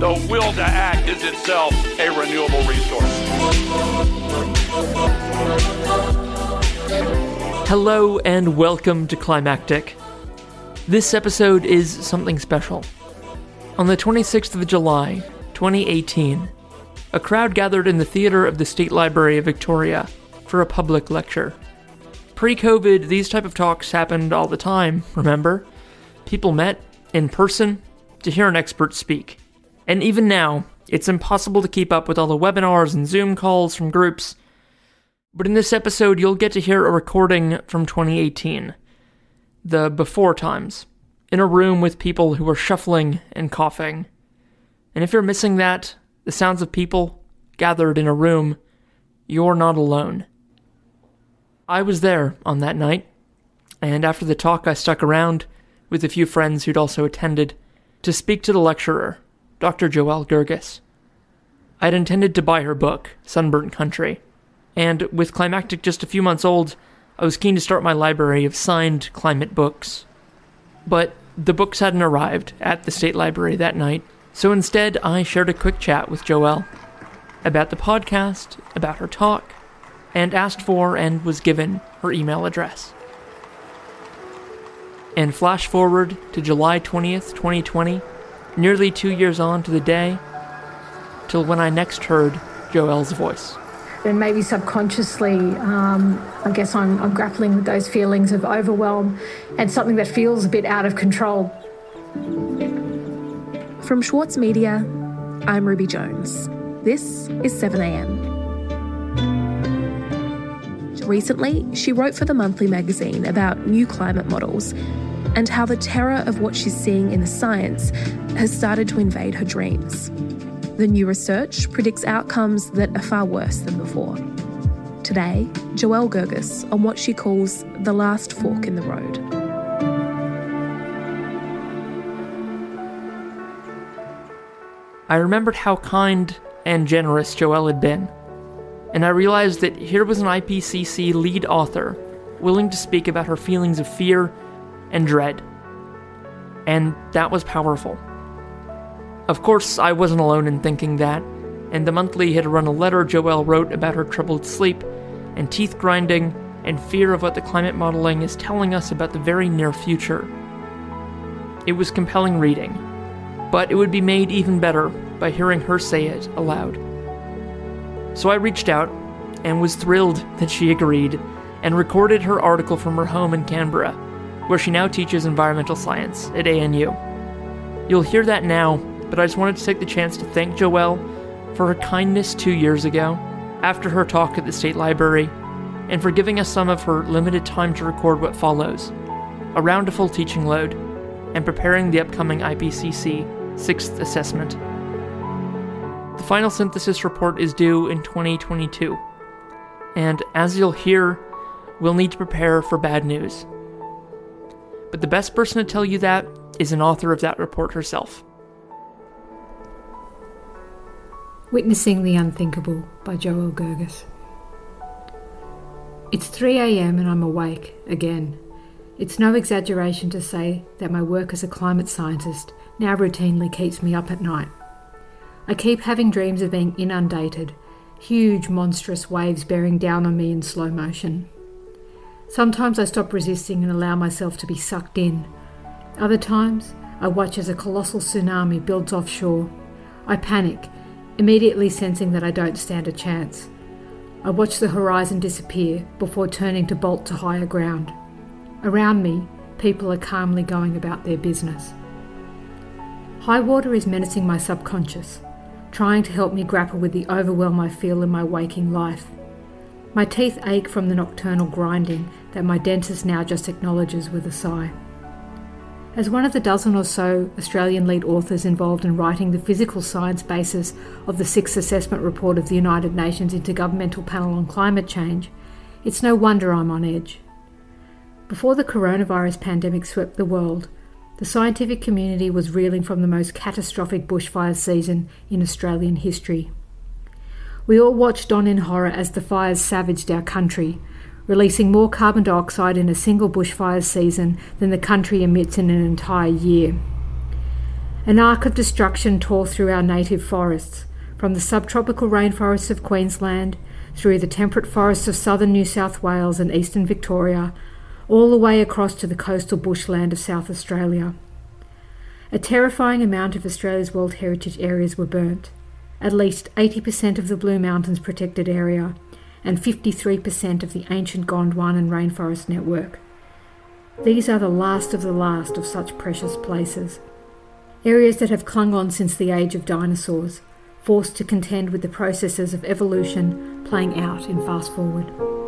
the will to act is itself a renewable resource. Hello and welcome to Climactic. This episode is something special. On the 26th of July, 2018, a crowd gathered in the theater of the State Library of Victoria for a public lecture. Pre-COVID, these type of talks happened all the time, remember? People met in person to hear an expert speak. And even now, it's impossible to keep up with all the webinars and Zoom calls from groups. But in this episode, you'll get to hear a recording from 2018, the before times, in a room with people who were shuffling and coughing. And if you're missing that, the sounds of people gathered in a room, you're not alone. I was there on that night, and after the talk, I stuck around with a few friends who'd also attended to speak to the lecturer, Dr. Joelle Gergis. I had intended to buy her book, Sunburnt Country, and with Climactic just a few months old, I was keen to start my library of signed climate books. But the books hadn't arrived at the State Library that night, so instead I shared a quick chat with Joelle about the podcast, about her talk, and asked for and was given her email address. And flash forward to July 20th, 2020, nearly two years on to the day, till when I next heard Joelle's voice. And maybe subconsciously, um, I guess I'm, I'm grappling with those feelings of overwhelm and something that feels a bit out of control. From Schwartz Media, I'm Ruby Jones. This is 7am. Recently, she wrote for the monthly magazine about new climate models and how the terror of what she's seeing in the science has started to invade her dreams. The new research predicts outcomes that are far worse than before. Today, Joelle Gergis on what she calls the last fork in the road. I remembered how kind and generous Joelle had been, and I realized that here was an IPCC lead author willing to speak about her feelings of fear and dread. And that was powerful. Of course, I wasn't alone in thinking that, and the monthly had run a letter Joelle wrote about her troubled sleep and teeth grinding and fear of what the climate modeling is telling us about the very near future. It was compelling reading, but it would be made even better by hearing her say it aloud. So I reached out and was thrilled that she agreed and recorded her article from her home in Canberra, where she now teaches environmental science at ANU. You'll hear that now, but I just wanted to take the chance to thank Joelle for her kindness two years ago, after her talk at the State Library, and for giving us some of her limited time to record what follows around a full teaching load, and preparing the upcoming IPCC sixth assessment. Final synthesis report is due in 2022, and as you'll hear, we'll need to prepare for bad news. But the best person to tell you that is an author of that report herself. Witnessing the Unthinkable by Joelle Gergis. It's 3 am and I'm awake again. It's no exaggeration to say that my work as a climate scientist now routinely keeps me up at night. I keep having dreams of being inundated, huge, monstrous waves bearing down on me in slow motion. Sometimes I stop resisting and allow myself to be sucked in. Other times, I watch as a colossal tsunami builds offshore. I panic, immediately sensing that I don't stand a chance. I watch the horizon disappear before turning to bolt to higher ground. Around me, people are calmly going about their business. High water is menacing my subconscious, trying to help me grapple with the overwhelm I feel in my waking life. My teeth ache from the nocturnal grinding that my dentist now just acknowledges with a sigh. As one of the dozen or so Australian lead authors involved in writing the physical science basis of the sixth assessment report of the United Nations Intergovernmental Panel on Climate Change, it's no wonder I'm on edge. Before the coronavirus pandemic swept the world, the scientific community was reeling from the most catastrophic bushfire season in Australian history. We all watched on in horror as the fires savaged our country, releasing more carbon dioxide in a single bushfire season than the country emits in an entire year. An arc of destruction tore through our native forests, from the subtropical rainforests of Queensland through the temperate forests of southern New South Wales and eastern Victoria, all the way across to the coastal bushland of South Australia. A terrifying amount of Australia's World Heritage areas were burnt, at least 80% of the Blue Mountains protected area, and 53% of the ancient Gondwanan rainforest network. These are the last of the last of such precious places. Areas that have clung on since the age of dinosaurs, forced to contend with the processes of evolution playing out in fast forward.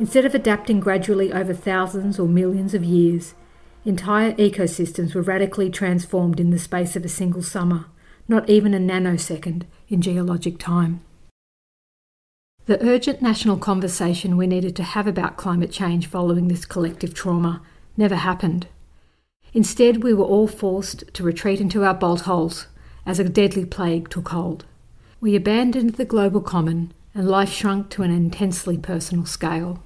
Instead of adapting gradually over thousands or millions of years, entire ecosystems were radically transformed in the space of a single summer, not even a nanosecond in geologic time. The urgent national conversation we needed to have about climate change following this collective trauma never happened. Instead, we were all forced to retreat into our bolt holes as a deadly plague took hold. We abandoned the global common and life shrunk to an intensely personal scale.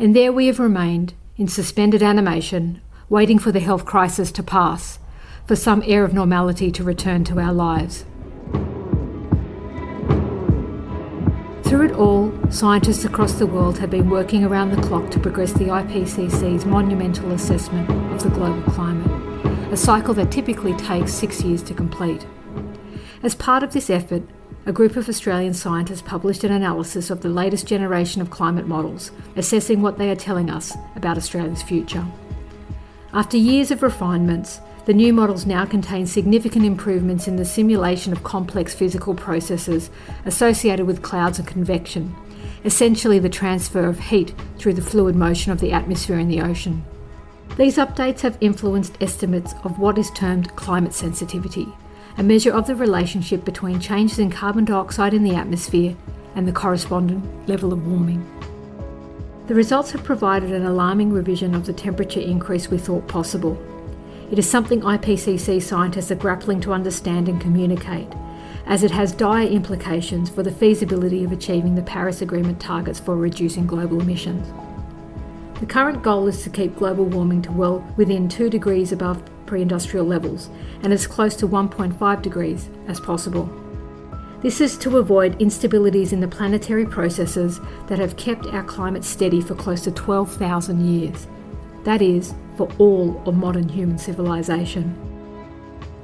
And there we have remained, in suspended animation, waiting for the health crisis to pass, for some air of normality to return to our lives. Through it all, scientists across the world have been working around the clock to progress the IPCC's monumental assessment of the global climate, a cycle that typically takes six years to complete. As part of this effort, a group of Australian scientists published an analysis of the latest generation of climate models, assessing what they are telling us about Australia's future. After years of refinements, the new models now contain significant improvements in the simulation of complex physical processes associated with clouds and convection, essentially the transfer of heat through the fluid motion of the atmosphere and the ocean. These updates have influenced estimates of what is termed climate sensitivity, a measure of the relationship between changes in carbon dioxide in the atmosphere and the corresponding level of warming. The results have provided an alarming revision of the temperature increase we thought possible, it is something IPCC scientists are grappling to understand and communicate, as it has dire implications for the feasibility of achieving the Paris Agreement targets for reducing global emissions. The current goal is to keep global warming to well within 2 degrees above pre industrial levels and as close to 1.5 degrees as possible. This is to avoid instabilities in the planetary processes that have kept our climate steady for close to 12,000 years. That is, for all of modern human civilization.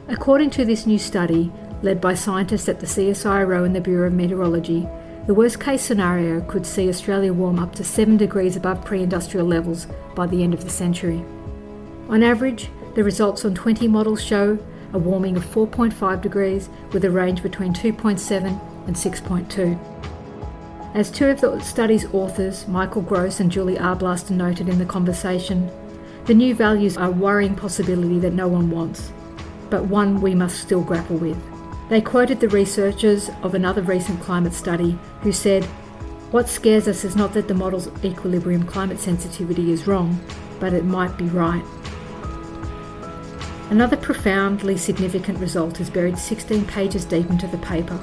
According to this new study, led by scientists at the CSIRO and the Bureau of Meteorology, the worst case scenario could see Australia warm up to 7 degrees above pre industrial levels by the end of the century. On average, the results on 20 models show a warming of 4.5 degrees with a range between 2.7 and 6.2. As two of the study's authors, Michael Grose and Julie Arblaster, noted in the conversation, the new values are a worrying possibility that no one wants, but one we must still grapple with. They quoted the researchers of another recent climate study who said, What scares us is not that the model's equilibrium climate sensitivity is wrong, but it might be right. Another profoundly significant result is buried 16 pages deep into the paper.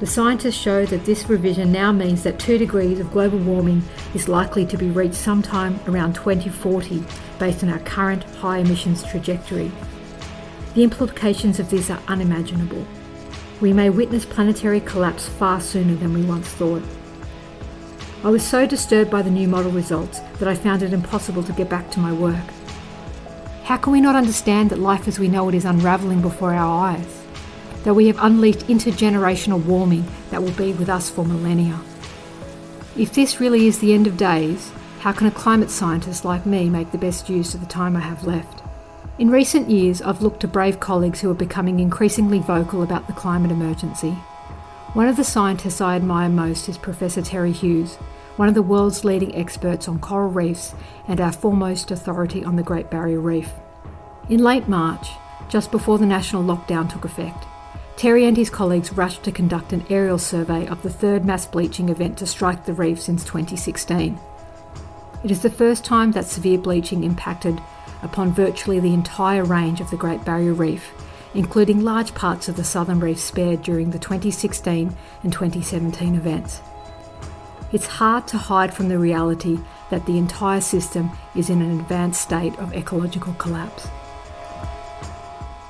The scientists show that this revision now means that 2 degrees of global warming is likely to be reached sometime around 2040 based on our current high emissions trajectory. The implications of this are unimaginable. We may witness planetary collapse far sooner than we once thought. I was so disturbed by the new model results that I found it impossible to get back to my work. How can we not understand that life as we know it is unravelling before our eyes? That we have unleashed intergenerational warming that will be with us for millennia. If this really is the end of days, how can a climate scientist like me make the best use of the time I have left? In recent years, I've looked to brave colleagues who are becoming increasingly vocal about the climate emergency. One of the scientists I admire most is Professor Terry Hughes, one of the world's leading experts on coral reefs and our foremost authority on the Great Barrier Reef. In late March, just before the national lockdown took effect, Terry and his colleagues rushed to conduct an aerial survey of the third mass bleaching event to strike the reef since 2016. It is the first time that severe bleaching impacted upon virtually the entire range of the Great Barrier Reef, including large parts of the southern reef spared during the 2016 and 2017 events. It's hard to hide from the reality that the entire system is in an advanced state of ecological collapse.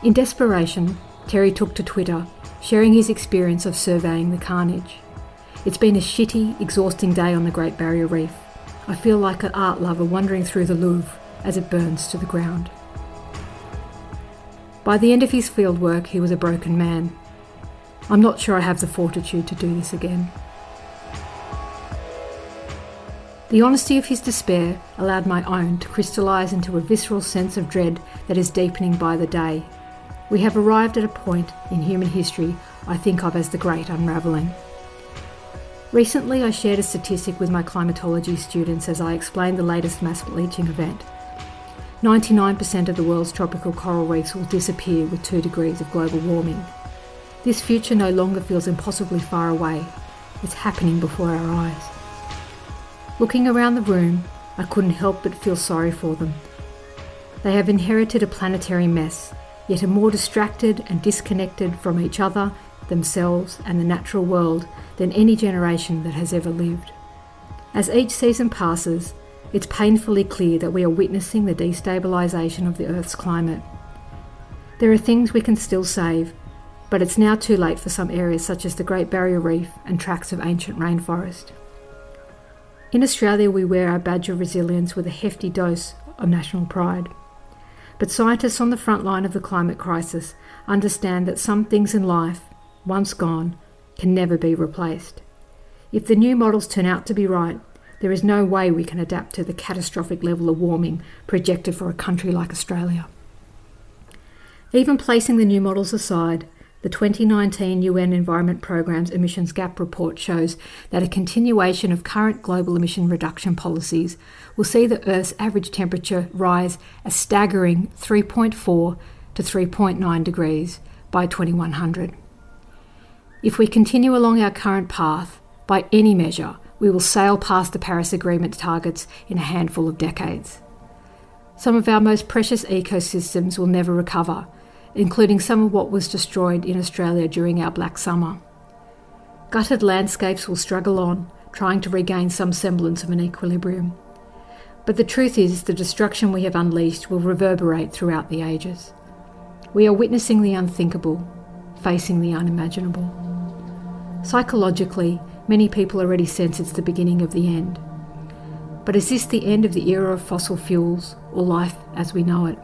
In desperation, Terry took to Twitter, sharing his experience of surveying the carnage. It's been a shitty, exhausting day on the Great Barrier Reef. I feel like an art lover wandering through the Louvre as it burns to the ground. By the end of his fieldwork, he was a broken man. I'm not sure I have the fortitude to do this again. The honesty of his despair allowed my own to crystallise into a visceral sense of dread that is deepening by the day. We have arrived at a point in human history I think of as the Great Unravelling. Recently, I shared a statistic with my climatology students as I explained the latest mass bleaching event. 99% of the world's tropical coral reefs will disappear with 2 degrees of global warming. This future no longer feels impossibly far away. It's happening before our eyes. Looking around the room, I couldn't help but feel sorry for them. They have inherited a planetary mess, yet are more distracted and disconnected from each other, themselves, and the natural world than any generation that has ever lived. As each season passes, it's painfully clear that we are witnessing the destabilisation of the Earth's climate. There are things we can still save, but it's now too late for some areas such as the Great Barrier Reef and tracts of ancient rainforest. In Australia, we wear our badge of resilience with a hefty dose of national pride. But scientists on the front line of the climate crisis understand that some things in life, once gone, can never be replaced. If the new models turn out to be right, there is no way we can adapt to the catastrophic level of warming projected for a country like Australia. Even placing the new models aside, the 2019 UN Environment Programme's Emissions Gap Report shows that a continuation of current global emission reduction policies will see the Earth's average temperature rise a staggering 3.4 to 3.9 degrees by 2100. If we continue along our current path, by any measure, we will sail past the Paris Agreement targets in a handful of decades. Some of our most precious ecosystems will never recover, including some of what was destroyed in Australia during our Black Summer. Gutted landscapes will struggle on, trying to regain some semblance of an equilibrium. But the truth is, the destruction we have unleashed will reverberate throughout the ages. We are witnessing the unthinkable, facing the unimaginable. Psychologically, Many people already sense it's the beginning of the end. But is this the end of the era of fossil fuels or life as we know it?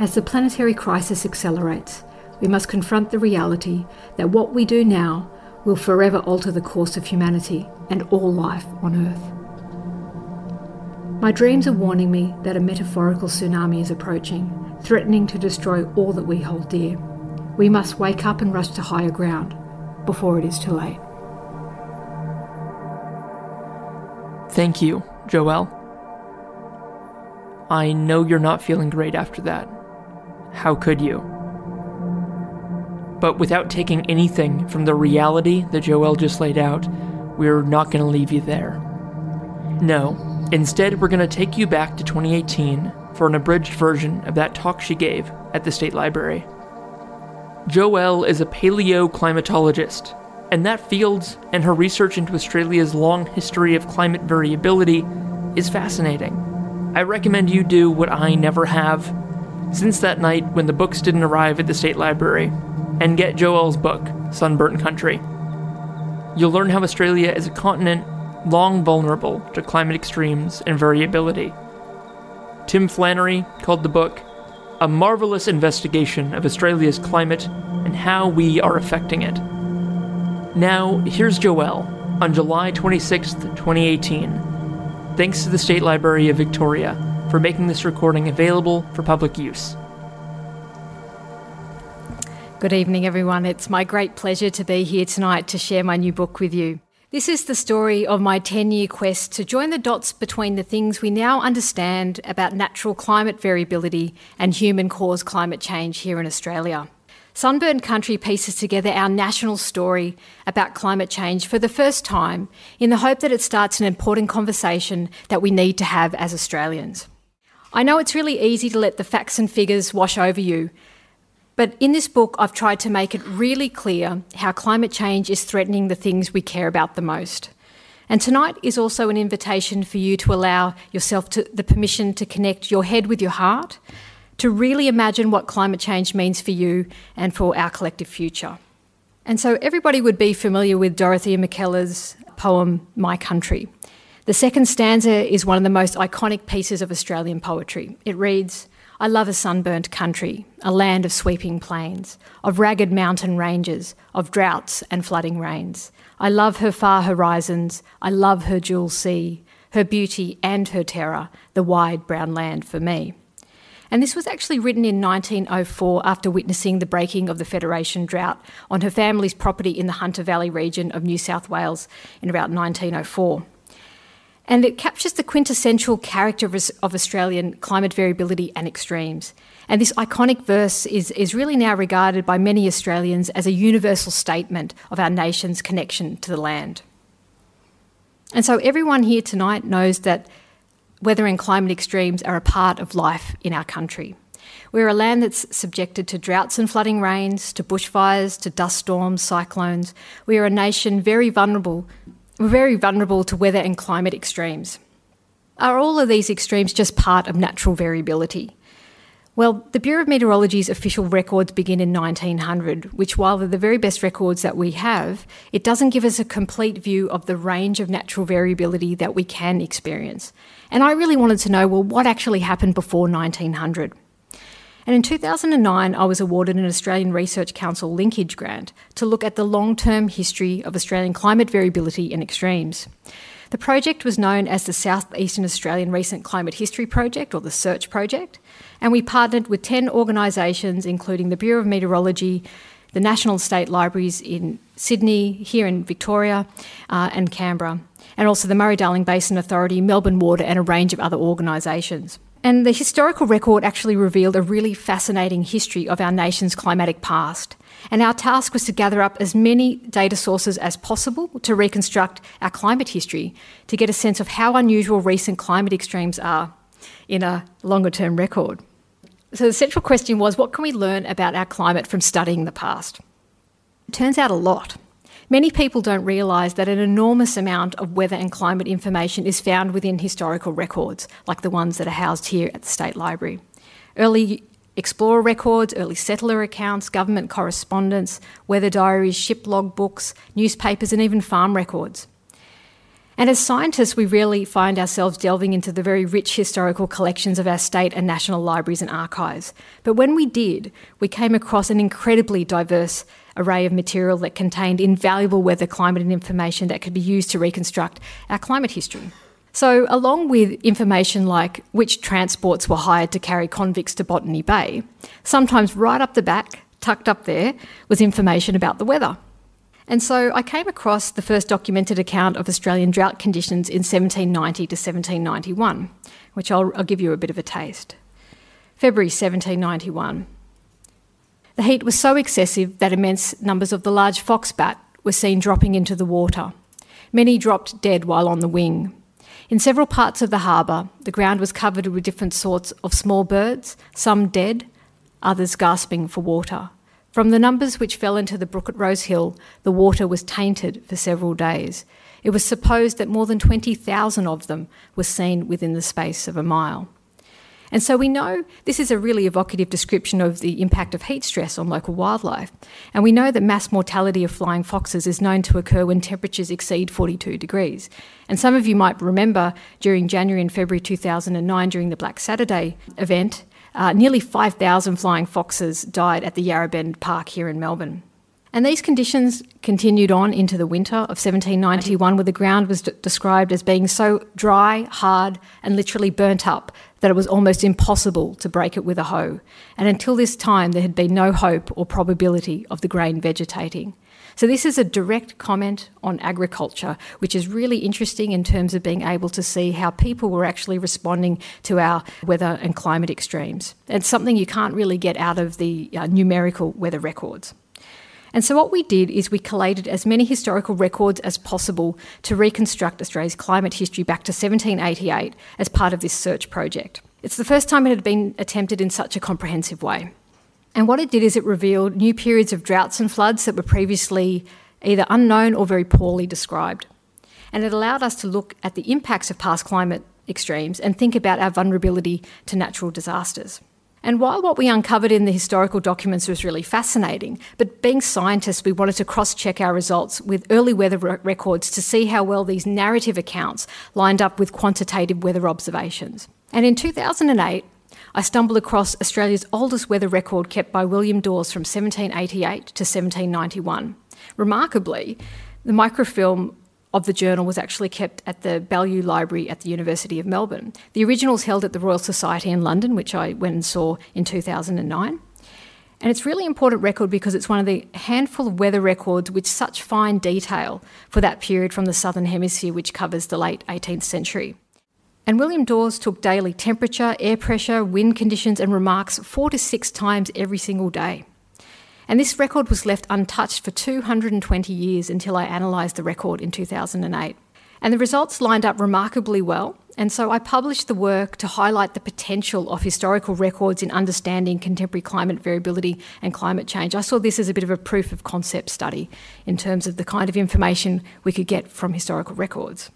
As the planetary crisis accelerates, we must confront the reality that what we do now will forever alter the course of humanity and all life on Earth. My dreams are warning me that a metaphorical tsunami is approaching, threatening to destroy all that we hold dear. We must wake up and rush to higher ground before it is too late. Thank you, Joelle. I know you're not feeling great after that. How could you? But without taking anything from the reality that Joelle just laid out, we're not going to leave you there. No, instead, we're going to take you back to 2018 for an abridged version of that talk she gave at the State Library. Joelle is a paleoclimatologist and that field and her research into Australia's long history of climate variability is fascinating. I recommend you do what I never have since that night when the books didn't arrive at the State Library, and get Joelle's book, Sunburnt Country. You'll learn how Australia is a continent long vulnerable to climate extremes and variability. Tim Flannery called the book a marvelous investigation of Australia's climate and how we are affecting it. Now, here's Joelle on July 26, 2018. Thanks to the State Library of Victoria for making this recording available for public use. Good evening, everyone. It's my great pleasure to be here tonight to share my new book with you. This is the story of my 10 year quest to join the dots between the things we now understand about natural climate variability and human caused climate change here in Australia. Sunburnt Country pieces together our national story about climate change for the first time in the hope that it starts an important conversation that we need to have as Australians. I know it's really easy to let the facts and figures wash over you, but in this book, I've tried to make it really clear how climate change is threatening the things we care about the most. And tonight is also an invitation for you to allow yourself to, the permission to connect your head with your heart, to really imagine what climate change means for you and for our collective future. And so, everybody would be familiar with Dorothea Mackellar's poem, My Country. The second stanza is one of the most iconic pieces of Australian poetry. It reads, I love a sunburnt country, a land of sweeping plains, of ragged mountain ranges, of droughts and flooding rains. I love her far horizons, I love her jewel sea, her beauty and her terror, the wide brown land for me. And this was actually written in 1904 after witnessing the breaking of the Federation drought on her family's property in the Hunter Valley region of New South Wales in about 1904 and it captures the quintessential character of Australian climate variability and extremes. And this iconic verse is, is really now regarded by many Australians as a universal statement of our nation's connection to the land. And so everyone here tonight knows that weather and climate extremes are a part of life in our country. We're a land that's subjected to droughts and flooding rains, to bushfires, to dust storms, cyclones. We are a nation very vulnerable we're very vulnerable to weather and climate extremes. Are all of these extremes just part of natural variability? Well, the Bureau of Meteorology's official records begin in 1900, which, while they're the very best records that we have, it doesn't give us a complete view of the range of natural variability that we can experience. And I really wanted to know well, what actually happened before 1900? And in 2009, I was awarded an Australian Research Council linkage grant to look at the long term history of Australian climate variability and extremes. The project was known as the South Eastern Australian Recent Climate History Project, or the SEARCH Project, and we partnered with 10 organisations, including the Bureau of Meteorology, the National State Libraries in Sydney, here in Victoria, uh, and Canberra, and also the Murray Darling Basin Authority, Melbourne Water, and a range of other organisations. And the historical record actually revealed a really fascinating history of our nation's climatic past. And our task was to gather up as many data sources as possible to reconstruct our climate history to get a sense of how unusual recent climate extremes are in a longer term record. So the central question was what can we learn about our climate from studying the past? It turns out a lot. Many people don't realise that an enormous amount of weather and climate information is found within historical records, like the ones that are housed here at the State Library. Early explorer records, early settler accounts, government correspondence, weather diaries, ship log books, newspapers, and even farm records. And as scientists, we rarely find ourselves delving into the very rich historical collections of our state and national libraries and archives. But when we did, we came across an incredibly diverse array of material that contained invaluable weather, climate, and information that could be used to reconstruct our climate history. So, along with information like which transports were hired to carry convicts to Botany Bay, sometimes right up the back, tucked up there, was information about the weather. And so I came across the first documented account of Australian drought conditions in 1790 to 1791, which I'll, I'll give you a bit of a taste. February 1791. The heat was so excessive that immense numbers of the large fox bat were seen dropping into the water. Many dropped dead while on the wing. In several parts of the harbour, the ground was covered with different sorts of small birds, some dead, others gasping for water. From the numbers which fell into the brook at Rosehill, the water was tainted for several days. It was supposed that more than 20,000 of them were seen within the space of a mile. And so we know this is a really evocative description of the impact of heat stress on local wildlife. And we know that mass mortality of flying foxes is known to occur when temperatures exceed 42 degrees. And some of you might remember during January and February 2009, during the Black Saturday event, uh, nearly 5,000 flying foxes died at the Yarra Bend Park here in Melbourne. And these conditions continued on into the winter of 1791, where the ground was d- described as being so dry, hard, and literally burnt up that it was almost impossible to break it with a hoe, and until this time there had been no hope or probability of the grain vegetating. So, this is a direct comment on agriculture, which is really interesting in terms of being able to see how people were actually responding to our weather and climate extremes. It's something you can't really get out of the uh, numerical weather records. And so, what we did is we collated as many historical records as possible to reconstruct Australia's climate history back to 1788 as part of this search project. It's the first time it had been attempted in such a comprehensive way. And what it did is it revealed new periods of droughts and floods that were previously either unknown or very poorly described. And it allowed us to look at the impacts of past climate extremes and think about our vulnerability to natural disasters. And while what we uncovered in the historical documents was really fascinating, but being scientists, we wanted to cross check our results with early weather records to see how well these narrative accounts lined up with quantitative weather observations. And in 2008, I stumbled across Australia's oldest weather record kept by William Dawes from 1788 to 1791. Remarkably, the microfilm of the journal was actually kept at the Baillieu Library at the University of Melbourne. The original is held at the Royal Society in London, which I went and saw in 2009. And it's really important record because it's one of the handful of weather records with such fine detail for that period from the southern hemisphere, which covers the late 18th century. And William Dawes took daily temperature, air pressure, wind conditions, and remarks four to six times every single day. And this record was left untouched for 220 years until I analysed the record in 2008. And the results lined up remarkably well, and so I published the work to highlight the potential of historical records in understanding contemporary climate variability and climate change. I saw this as a bit of a proof of concept study in terms of the kind of information we could get from historical records.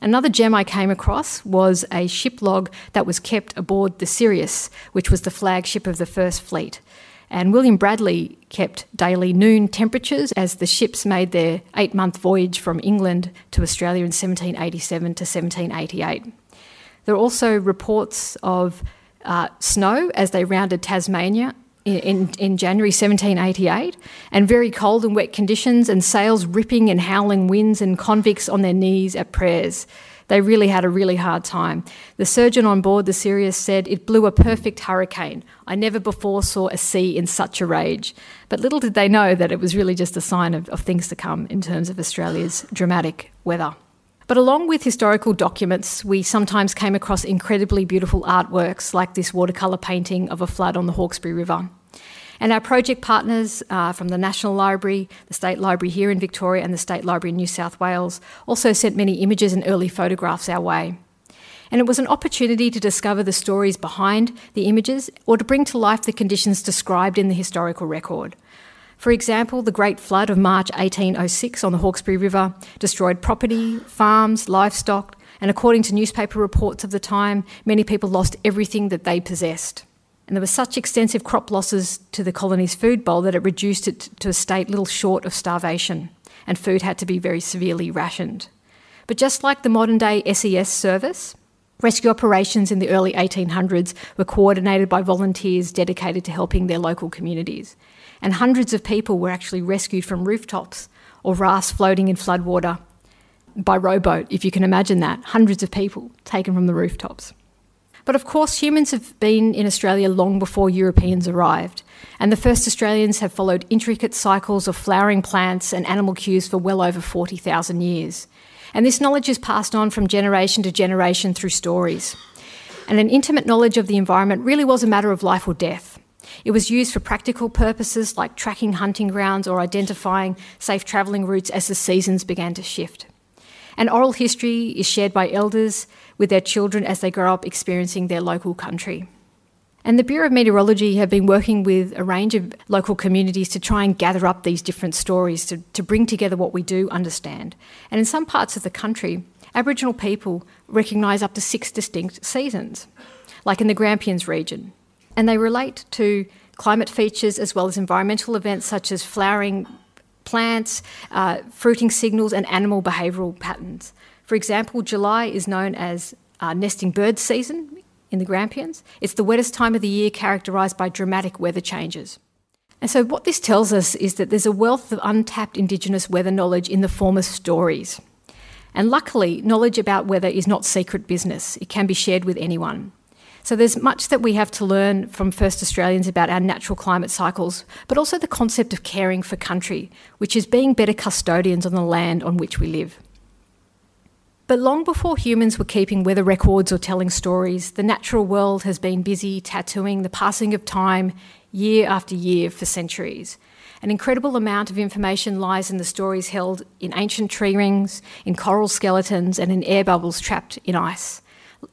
Another gem I came across was a ship log that was kept aboard the Sirius, which was the flagship of the First Fleet. And William Bradley kept daily noon temperatures as the ships made their eight month voyage from England to Australia in 1787 to 1788. There are also reports of uh, snow as they rounded Tasmania in, in, January 1788, and very cold and wet conditions, and sails ripping and howling winds, and convicts on their knees at prayers. They really had a really hard time. The surgeon on board the Sirius said, It blew a perfect hurricane. I never before saw a sea in such a rage. But little did they know that it was really just a sign of, of things to come in terms of Australia's dramatic weather. But along with historical documents, we sometimes came across incredibly beautiful artworks like this watercolour painting of a flood on the Hawkesbury River. And our project partners uh, from the National Library, the State Library here in Victoria, and the State Library in New South Wales also sent many images and early photographs our way. And it was an opportunity to discover the stories behind the images or to bring to life the conditions described in the historical record. For example, the Great Flood of March 1806 on the Hawkesbury River destroyed property, farms, livestock, and according to newspaper reports of the time, many people lost everything that they possessed. And there were such extensive crop losses to the colony's food bowl that it reduced it to a state little short of starvation, and food had to be very severely rationed. But just like the modern day SES service, rescue operations in the early 1800s were coordinated by volunteers dedicated to helping their local communities and hundreds of people were actually rescued from rooftops or rafts floating in floodwater by rowboat, if you can imagine that. Hundreds of people taken from the rooftops. But of course, humans have been in Australia long before Europeans arrived, and the first Australians have followed intricate cycles of flowering plants and animal cues for well over 40,000 years. And this knowledge is passed on from generation to generation through stories. And an intimate knowledge of the environment really was a matter of life or death. It was used for practical purposes like tracking hunting grounds or identifying safe travelling routes as the seasons began to shift. And oral history is shared by elders with their children as they grow up experiencing their local country. And the Bureau of Meteorology have been working with a range of local communities to try and gather up these different stories to, to bring together what we do understand. And in some parts of the country, Aboriginal people recognise up to six distinct seasons, like in the Grampians region and they relate to climate features as well as environmental events such as flowering plants, uh, fruiting signals, and animal behavioural patterns. For example, July is known as uh, nesting bird season in the Grampians. It's the wettest time of the year characterised by dramatic weather changes. And so, what this tells us is that there's a wealth of untapped Indigenous weather knowledge in the form of stories. And luckily, knowledge about weather is not secret business, it can be shared with anyone. So there's much that we have to learn from First Australians about our natural climate cycles, but also the concept of caring for country, which is being better custodians on the land on which we live. But long before humans were keeping weather records or telling stories, the natural world has been busy tattooing the passing of time year after year for centuries. An incredible amount of information lies in the stories held in ancient tree rings, in coral skeletons, and in air bubbles trapped in ice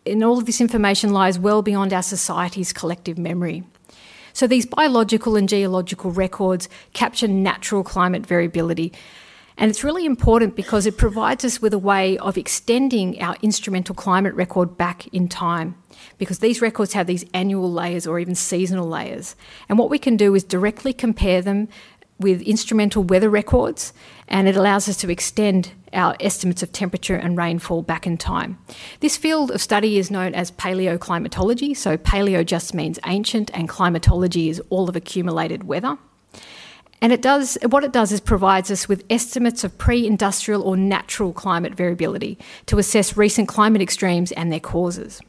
and all of this information lies well beyond our society's collective memory. So these biological and geological records capture natural climate variability. And it's really important because it provides us with a way of extending our instrumental climate record back in time. Because these records have these annual layers or even seasonal layers. And what we can do is directly compare them with instrumental weather records, and it allows us to extend our estimates of temperature and rainfall back in time. This field of study is known as paleoclimatology. So, paleo just means ancient, and climatology is all of accumulated weather. And it does what it does is provides us with estimates of pre-industrial or natural climate variability to assess recent climate extremes and their causes.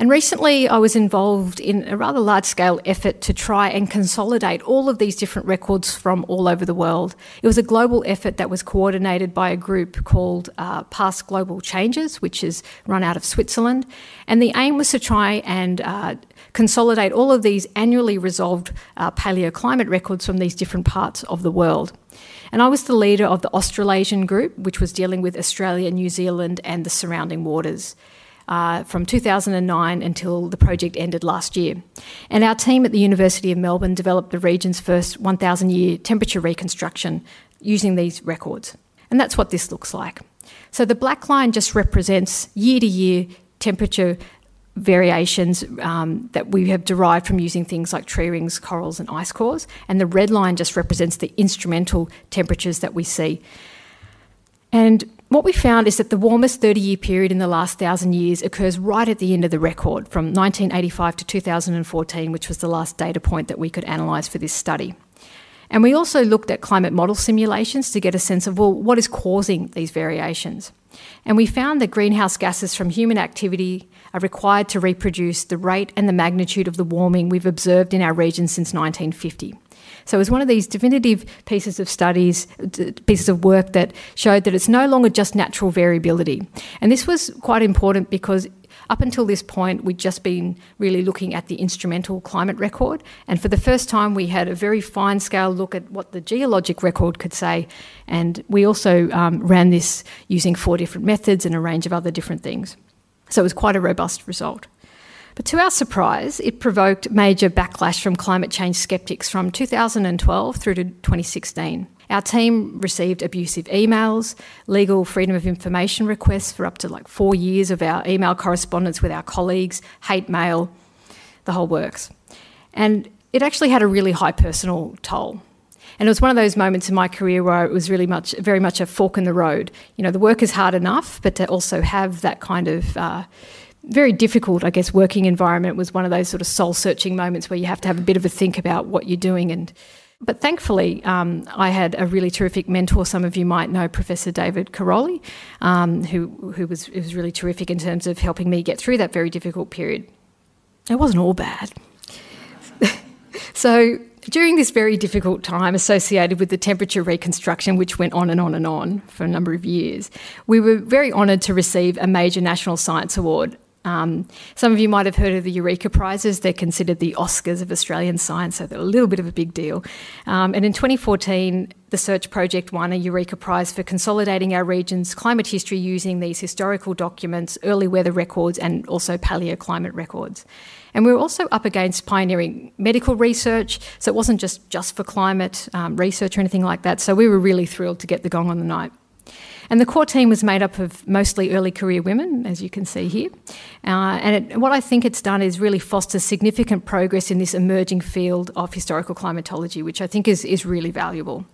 And recently, I was involved in a rather large scale effort to try and consolidate all of these different records from all over the world. It was a global effort that was coordinated by a group called uh, Past Global Changes, which is run out of Switzerland. And the aim was to try and uh, consolidate all of these annually resolved uh, paleoclimate records from these different parts of the world. And I was the leader of the Australasian group, which was dealing with Australia, New Zealand, and the surrounding waters uh, from 2009 until the project ended last year. And our team at the University of Melbourne developed the region's first 1,000 year temperature reconstruction using these records. And that's what this looks like. So the black line just represents year to year temperature variations um, that we have derived from using things like tree rings, corals, and ice cores. And the red line just represents the instrumental temperatures that we see. And what we found is that the warmest 30 year period in the last thousand years occurs right at the end of the record, from 1985 to 2014, which was the last data point that we could analyse for this study. And we also looked at climate model simulations to get a sense of, well, what is causing these variations? And we found that greenhouse gases from human activity are required to reproduce the rate and the magnitude of the warming we've observed in our region since 1950. So it was one of these definitive pieces of studies, pieces of work that showed that it's no longer just natural variability. And this was quite important because up until this point, we'd just been really looking at the instrumental climate record. And for the first time, we had a very fine scale look at what the geologic record could say. And we also um, ran this using four different methods and a range of other different things. So it was quite a robust result. But to our surprise, it provoked major backlash from climate change skeptics from 2012 through to 2016. Our team received abusive emails, legal freedom of information requests for up to like four years of our email correspondence with our colleagues, hate mail, the whole works. And it actually had a really high personal toll. And it was one of those moments in my career where it was really much, very much a fork in the road. You know, the work is hard enough, but to also have that kind of uh, very difficult, I guess, working environment was one of those sort of soul searching moments where you have to have a bit of a think about what you're doing. And but thankfully, um, I had a really terrific mentor. Some of you might know Professor David Karoly, um, who who was was really terrific in terms of helping me get through that very difficult period. It wasn't all bad. so during this very difficult time associated with the temperature reconstruction, which went on and on and on for a number of years, we were very honoured to receive a major National Science Award um, some of you might have heard of the Eureka Prizes. They're considered the Oscars of Australian science, so they're a little bit of a big deal. Um, and in 2014, the Search Project won a Eureka Prize for consolidating our region's climate history using these historical documents, early weather records, and also paleoclimate records. And we were also up against pioneering medical research, so it wasn't just, just for climate um, research or anything like that. So we were really thrilled to get the gong on the night. And the core team was made up of mostly early career women, as you can see here. Uh, and it, what I think it's done is really foster significant progress in this emerging field of historical climatology, which I think is, is really valuable.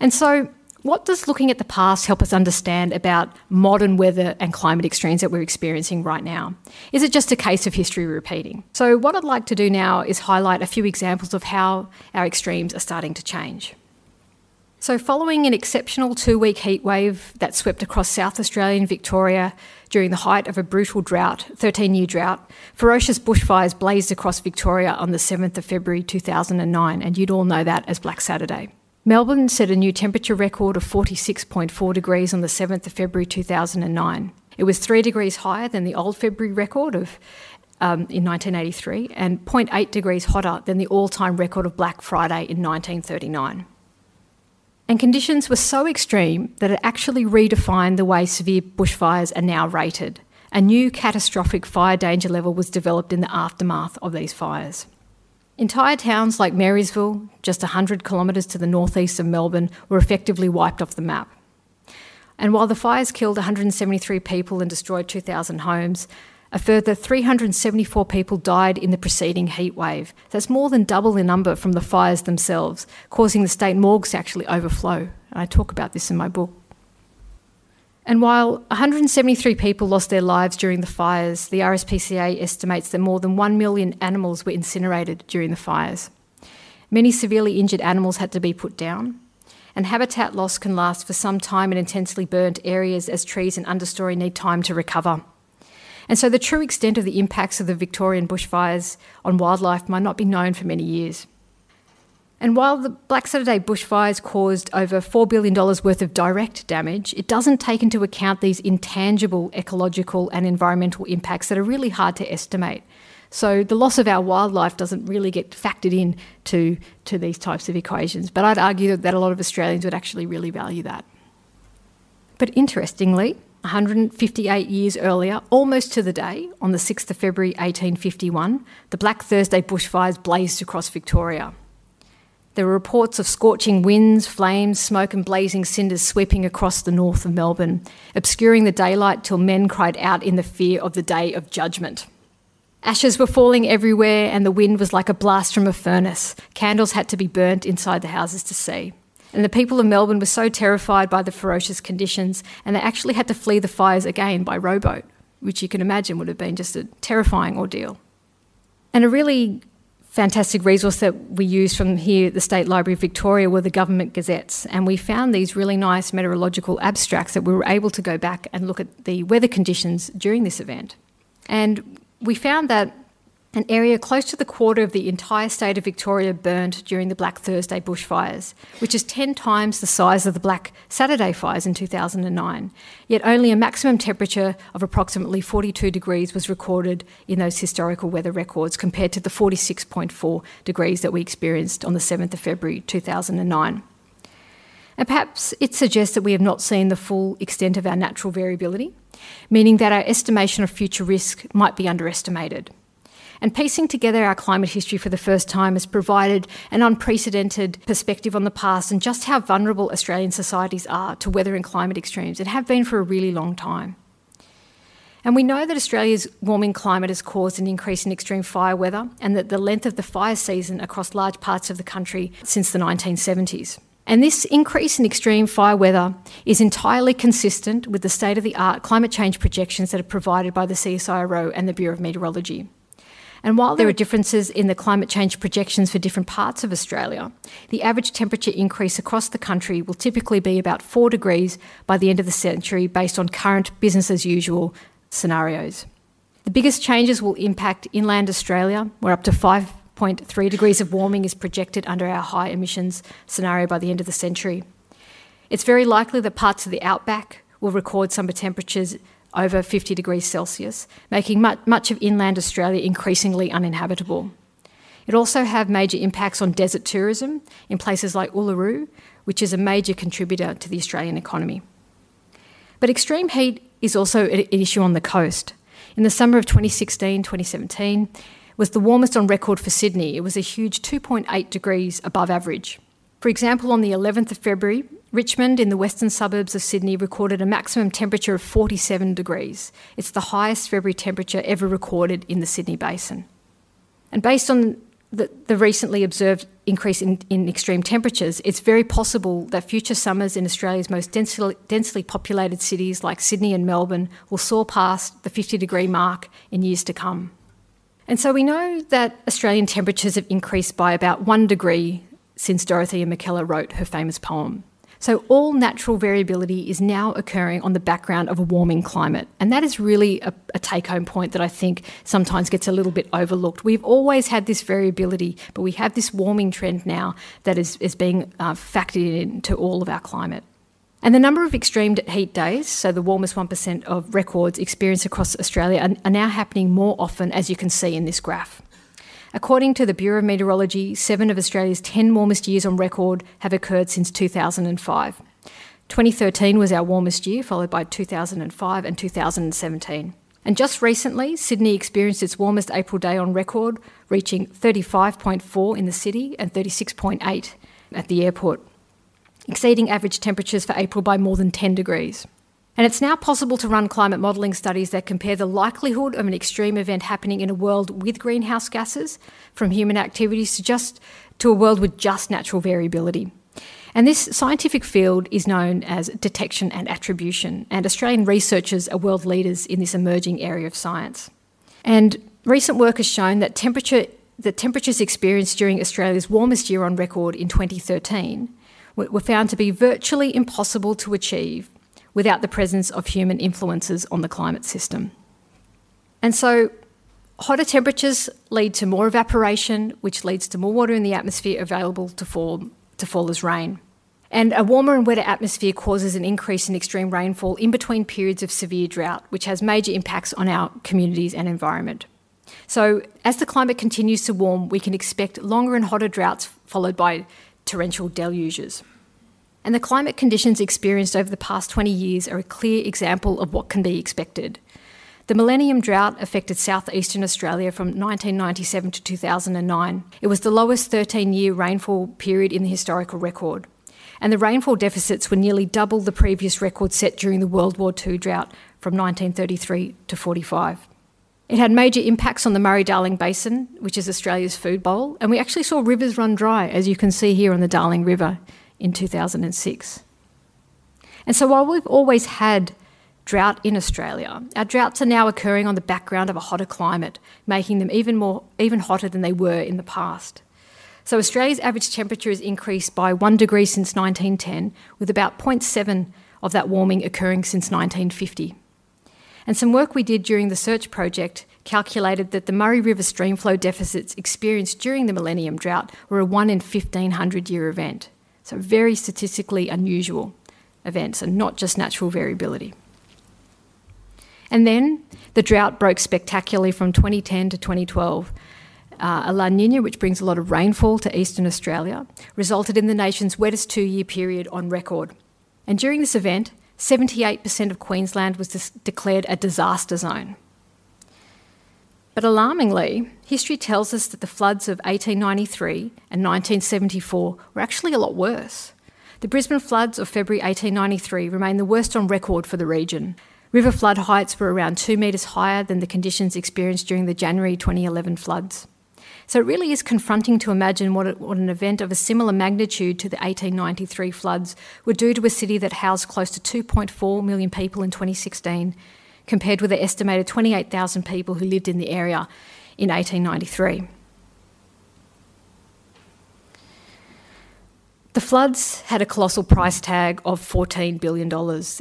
And so, what does looking at the past help us understand about modern weather and climate extremes that we're experiencing right now? Is it just a case of history repeating? So, what I'd like to do now is highlight a few examples of how our extremes are starting to change. So, following an exceptional two week heat wave that swept across South Australia and Victoria during the height of a brutal drought, 13 year drought, ferocious bushfires blazed across Victoria on the 7th of February 2009, and you'd all know that as Black Saturday. Melbourne set a new temperature record of 46.4 degrees on the 7th of February 2009. It was 3 degrees higher than the old February record of um, in 1983 and 0.8 degrees hotter than the all time record of Black Friday in 1939. And conditions were so extreme that it actually redefined the way severe bushfires are now rated. A new catastrophic fire danger level was developed in the aftermath of these fires. Entire towns like Marysville, just 100 kilometres to the northeast of Melbourne, were effectively wiped off the map. And while the fires killed 173 people and destroyed 2,000 homes, a further 374 people died in the preceding heat wave. That's more than double the number from the fires themselves, causing the state morgues to actually overflow. And I talk about this in my book. And while 173 people lost their lives during the fires, the RSPCA estimates that more than 1 million animals were incinerated during the fires. Many severely injured animals had to be put down, and habitat loss can last for some time in intensely burnt areas as trees and understory need time to recover. And so the true extent of the impacts of the Victorian bushfires on wildlife might not be known for many years. And while the Black Saturday bushfires caused over $4 billion worth of direct damage, it doesn't take into account these intangible ecological and environmental impacts that are really hard to estimate. So the loss of our wildlife doesn't really get factored in to, to these types of equations. But I'd argue that a lot of Australians would actually really value that. But interestingly, 158 years earlier, almost to the day, on the 6th of February 1851, the Black Thursday bushfires blazed across Victoria. There were reports of scorching winds, flames, smoke, and blazing cinders sweeping across the north of Melbourne, obscuring the daylight till men cried out in the fear of the day of judgment. Ashes were falling everywhere, and the wind was like a blast from a furnace. Candles had to be burnt inside the houses to see. And the people of Melbourne were so terrified by the ferocious conditions, and they actually had to flee the fires again by rowboat, which you can imagine would have been just a terrifying ordeal. And a really fantastic resource that we used from here at the State Library of Victoria were the government gazettes. And we found these really nice meteorological abstracts that we were able to go back and look at the weather conditions during this event. And we found that an area close to the quarter of the entire state of Victoria burned during the Black Thursday bushfires, which is 10 times the size of the Black Saturday fires in 2009. Yet only a maximum temperature of approximately 42 degrees was recorded in those historical weather records compared to the 46.4 degrees that we experienced on the 7th of February 2009. And perhaps it suggests that we have not seen the full extent of our natural variability, meaning that our estimation of future risk might be underestimated. And piecing together our climate history for the first time has provided an unprecedented perspective on the past and just how vulnerable Australian societies are to weather and climate extremes and have been for a really long time. And we know that Australia's warming climate has caused an increase in extreme fire weather and that the length of the fire season across large parts of the country since the 1970s. And this increase in extreme fire weather is entirely consistent with the state of the art climate change projections that are provided by the CSIRO and the Bureau of Meteorology. And while there are differences in the climate change projections for different parts of Australia, the average temperature increase across the country will typically be about 4 degrees by the end of the century based on current business as usual scenarios. The biggest changes will impact inland Australia, where up to 5.3 degrees of warming is projected under our high emissions scenario by the end of the century. It's very likely that parts of the outback will record summer temperatures over 50 degrees Celsius, making much of inland Australia increasingly uninhabitable. It also have major impacts on desert tourism in places like Uluru, which is a major contributor to the Australian economy. But extreme heat is also an issue on the coast. In the summer of 2016 2017, was the warmest on record for Sydney. It was a huge 2.8 degrees above average. For example, on the 11th of February, Richmond, in the western suburbs of Sydney, recorded a maximum temperature of 47 degrees. It's the highest February temperature ever recorded in the Sydney Basin. And based on the, the recently observed increase in, in, extreme temperatures, it's very possible that future summers in Australia's most densely, densely populated cities like Sydney and Melbourne will soar past the 50 degree mark in years to come. And so we know that Australian temperatures have increased by about one degree since Dorothea Mackellar wrote her famous poem. So, all natural variability is now occurring on the background of a warming climate. And that is really a, a take home point that I think sometimes gets a little bit overlooked. We've always had this variability, but we have this warming trend now that is, is being uh, factored into all of our climate. And the number of extreme heat days, so the warmest 1% of records experienced across Australia, are, are now happening more often, as you can see in this graph. According to the Bureau of Meteorology, seven of Australia's 10 warmest years on record have occurred since 2005. 2013 was our warmest year, followed by 2005 and 2017. And just recently, Sydney experienced its warmest April day on record, reaching 35.4 in the city and 36.8 at the airport, exceeding average temperatures for April by more than 10 degrees. And it's now possible to run climate modelling studies that compare the likelihood of an extreme event happening in a world with greenhouse gases from human activities to just to a world with just natural variability. And this scientific field is known as detection and attribution, and Australian researchers are world leaders in this emerging area of science. And recent work has shown that temperature the temperatures experienced during Australia's warmest year on record in 2013 were found to be virtually impossible to achieve without the presence of human influences on the climate system. And so, hotter temperatures lead to more evaporation, which leads to more water in the atmosphere available to fall, to fall as rain. And a warmer and wetter atmosphere causes an increase in extreme rainfall in between periods of severe drought, which has major impacts on our communities and environment. So, as the climate continues to warm, we can expect longer and hotter droughts followed by torrential deluges. And the climate conditions experienced over the past 20 years are a clear example of what can be expected. The Millennium Drought affected southeastern Australia from 1997 to 2009. It was the lowest 13 year rainfall period in the historical record. And the rainfall deficits were nearly double the previous record set during the World War II drought from 1933 to 45. It had major impacts on the Murray Darling Basin, which is Australia's food bowl, and we actually saw rivers run dry, as you can see here on the Darling River in 2006. And so while we've always had drought in Australia, our droughts are now occurring on the background of a hotter climate, making them even more even hotter than they were in the past. So Australia's average temperature has increased by 1 degree since 1910, with about 0.7 of that warming occurring since 1950. And some work we did during the search project calculated that the Murray River streamflow deficits experienced during the Millennium Drought were a 1 in 1500 year event. So, very statistically unusual events and not just natural variability. And then the drought broke spectacularly from 2010 to 2012. Uh, a La Nina, which brings a lot of rainfall to eastern Australia, resulted in the nation's wettest two year period on record. And during this event, 78% of Queensland was declared a disaster zone. But alarmingly, history tells us that the floods of 1893 and 1974 were actually a lot worse. The Brisbane floods of February 1893 remain the worst on record for the region. River flood heights were around two metres higher than the conditions experienced during the January 2011 floods. So it really is confronting to imagine what, it, what, an event of a similar magnitude to the 1893 floods would do to a city that housed close to 2.4 million people in 2016 compared with the estimated 28,000 people who lived in the area in 1893. The floods had a colossal price tag of $14 billion.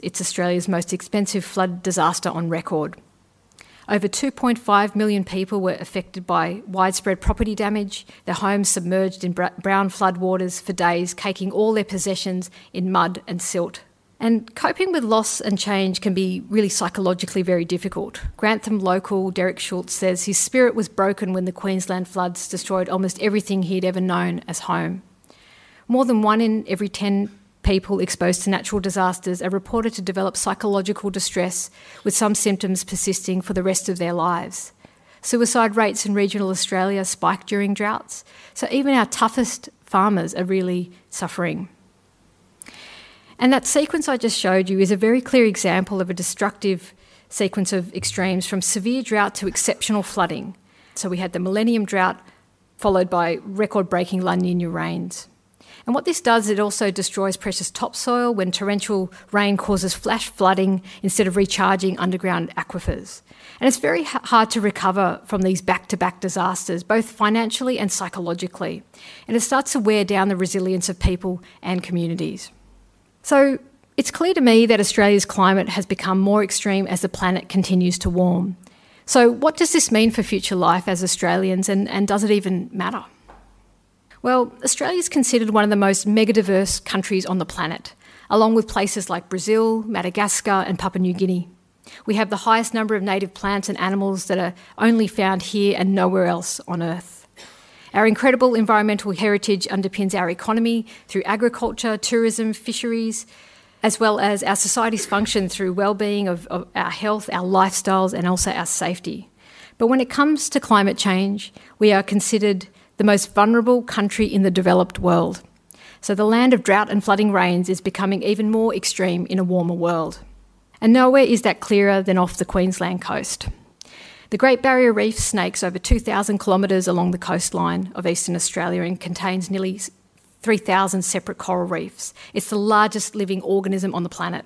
It's Australia's most expensive flood disaster on record. Over 2.5 million people were affected by widespread property damage, their homes submerged in brown floodwaters for days, caking all their possessions in mud and silt. And coping with loss and change can be really psychologically very difficult. Grantham local Derek Schultz says his spirit was broken when the Queensland floods destroyed almost everything he'd ever known as home. More than one in every 10 people exposed to natural disasters are reported to develop psychological distress, with some symptoms persisting for the rest of their lives. Suicide rates in regional Australia spike during droughts, so even our toughest farmers are really suffering. And that sequence I just showed you is a very clear example of a destructive sequence of extremes from severe drought to exceptional flooding. So we had the Millennium Drought followed by record breaking La Nina rains. And what this does, it also destroys precious topsoil when torrential rain causes flash flooding instead of recharging underground aquifers. And it's very hard to recover from these back to back disasters, both financially and psychologically. And it starts to wear down the resilience of people and communities. So it's clear to me that Australia's climate has become more extreme as the planet continues to warm. So, what does this mean for future life as Australians, and, and does it even matter? Well, Australia is considered one of the most megadiverse countries on the planet, along with places like Brazil, Madagascar, and Papua New Guinea. We have the highest number of native plants and animals that are only found here and nowhere else on Earth. Our incredible environmental heritage underpins our economy through agriculture, tourism, fisheries, as well as our society's function through well-being of, of our health, our lifestyles, and also our safety. But when it comes to climate change, we are considered the most vulnerable country in the developed world. So the land of drought and flooding rains is becoming even more extreme in a warmer world. And nowhere is that clearer than off the Queensland coast. The Great Barrier Reef snakes over 2,000 kilometres along the coastline of eastern Australia and contains nearly 3,000 separate coral reefs. It's the largest living organism on the planet.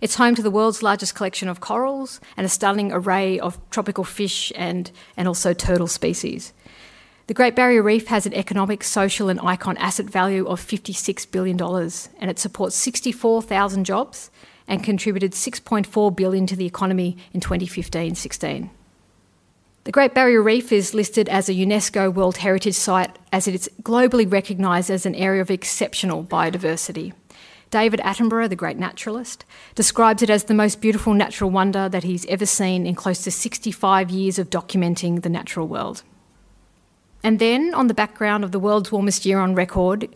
It's home to the world's largest collection of corals and a stunning array of tropical fish and, and also turtle species. The Great Barrier Reef has an economic, social, and icon asset value of $56 billion, and it supports 64,000 jobs and contributed 6.4 billion to the economy in 2015-16. The Great Barrier Reef is listed as a UNESCO World Heritage Site as it is globally recognised as an area of exceptional biodiversity. David Attenborough, the great naturalist, describes it as the most beautiful natural wonder that he's ever seen in close to 65 years of documenting the natural world. And then, on the background of the world's warmest year on record,